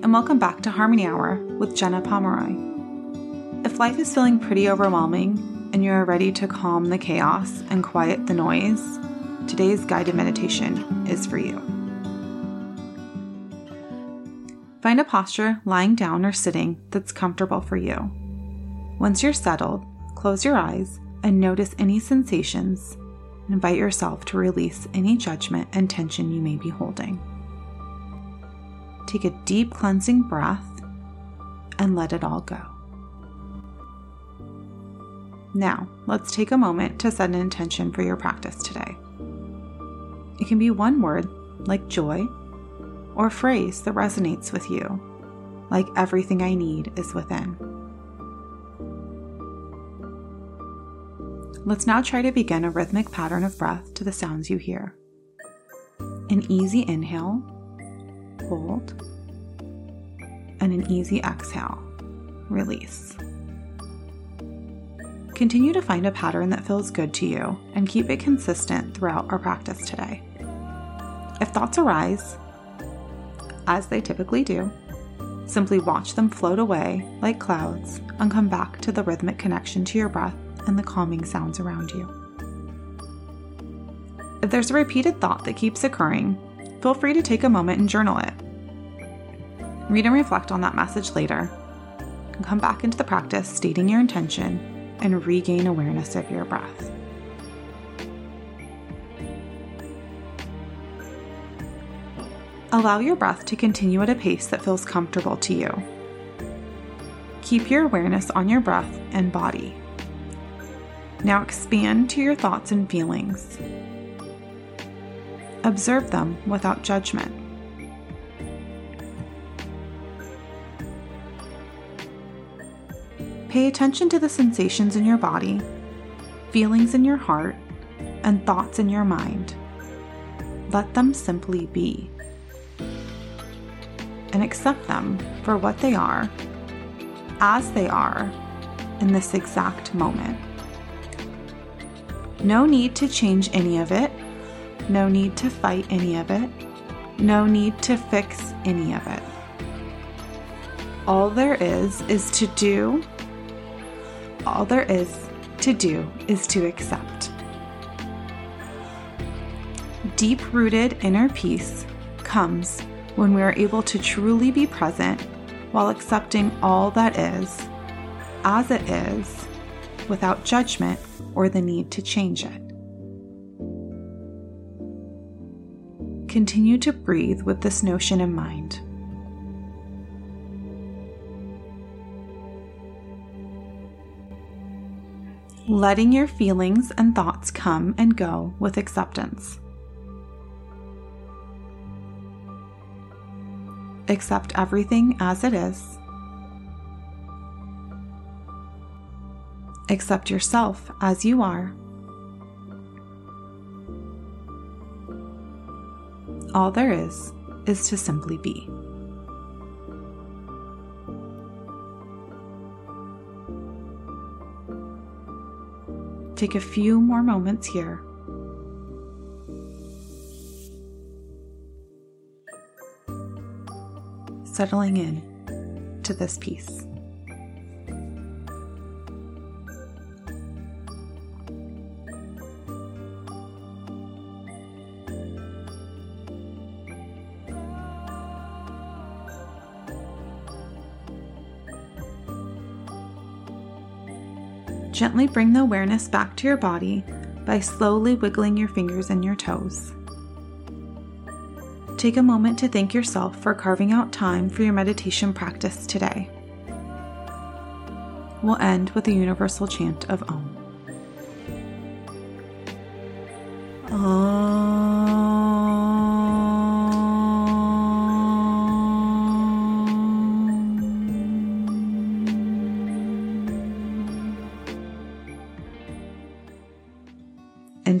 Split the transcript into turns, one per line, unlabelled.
and welcome back to Harmony Hour with Jena Pomeroy. If life is feeling pretty overwhelming and you are ready to calm the chaos and quiet the noise, today's guided meditation is for you. Find a posture lying down or sitting that's comfortable for you. Once you're settled, close your eyes and notice any sensations. Invite yourself to release any judgment and tension you may be holding. Take a deep cleansing breath and let it all go. Now, let's take a moment to set an intention for your practice today. It can be one word, like joy, or a phrase that resonates with you, like everything I need is within. Let's now try to begin a rhythmic pattern of breath to the sounds you hear. An easy inhale hold, and an easy exhale, release. Continue to find a pattern that feels good to you and keep it consistent throughout our practice today. If thoughts arise, as they typically do, simply watch them float away like clouds and come back to the rhythmic connection to your breath and the calming sounds around you. If there's a repeated thought that keeps occurring, feel free to take a moment and journal it. Read and reflect on that message later, and come back into the practice stating your intention and regain awareness of your breath. Allow your breath to continue at a pace that feels comfortable to you. Keep your awareness on your breath and body. Now expand to your thoughts and feelings. Observe them without judgment. Pay attention to the sensations in your body, feelings in your heart, and thoughts in your mind. Let them simply be. And accept them for what they are, as they are, in this exact moment. No need to change any of it no need to fight any of it. No need to fix any of it. All there is is to do. All there is to do is to accept. Deep rooted inner peace comes when we are able to truly be present while accepting all that is, as it is, without judgment or the need to change it. Continue to breathe with this notion in mind. Letting your feelings and thoughts come and go with acceptance. Accept everything as it is. Accept yourself as you are. all there is is to simply be. Take a few more moments here. Settling in to this peace. Gently bring the awareness back to your body by slowly wiggling your fingers and your toes. Take a moment to thank yourself for carving out time for your meditation practice today. We'll end with a universal chant of Om.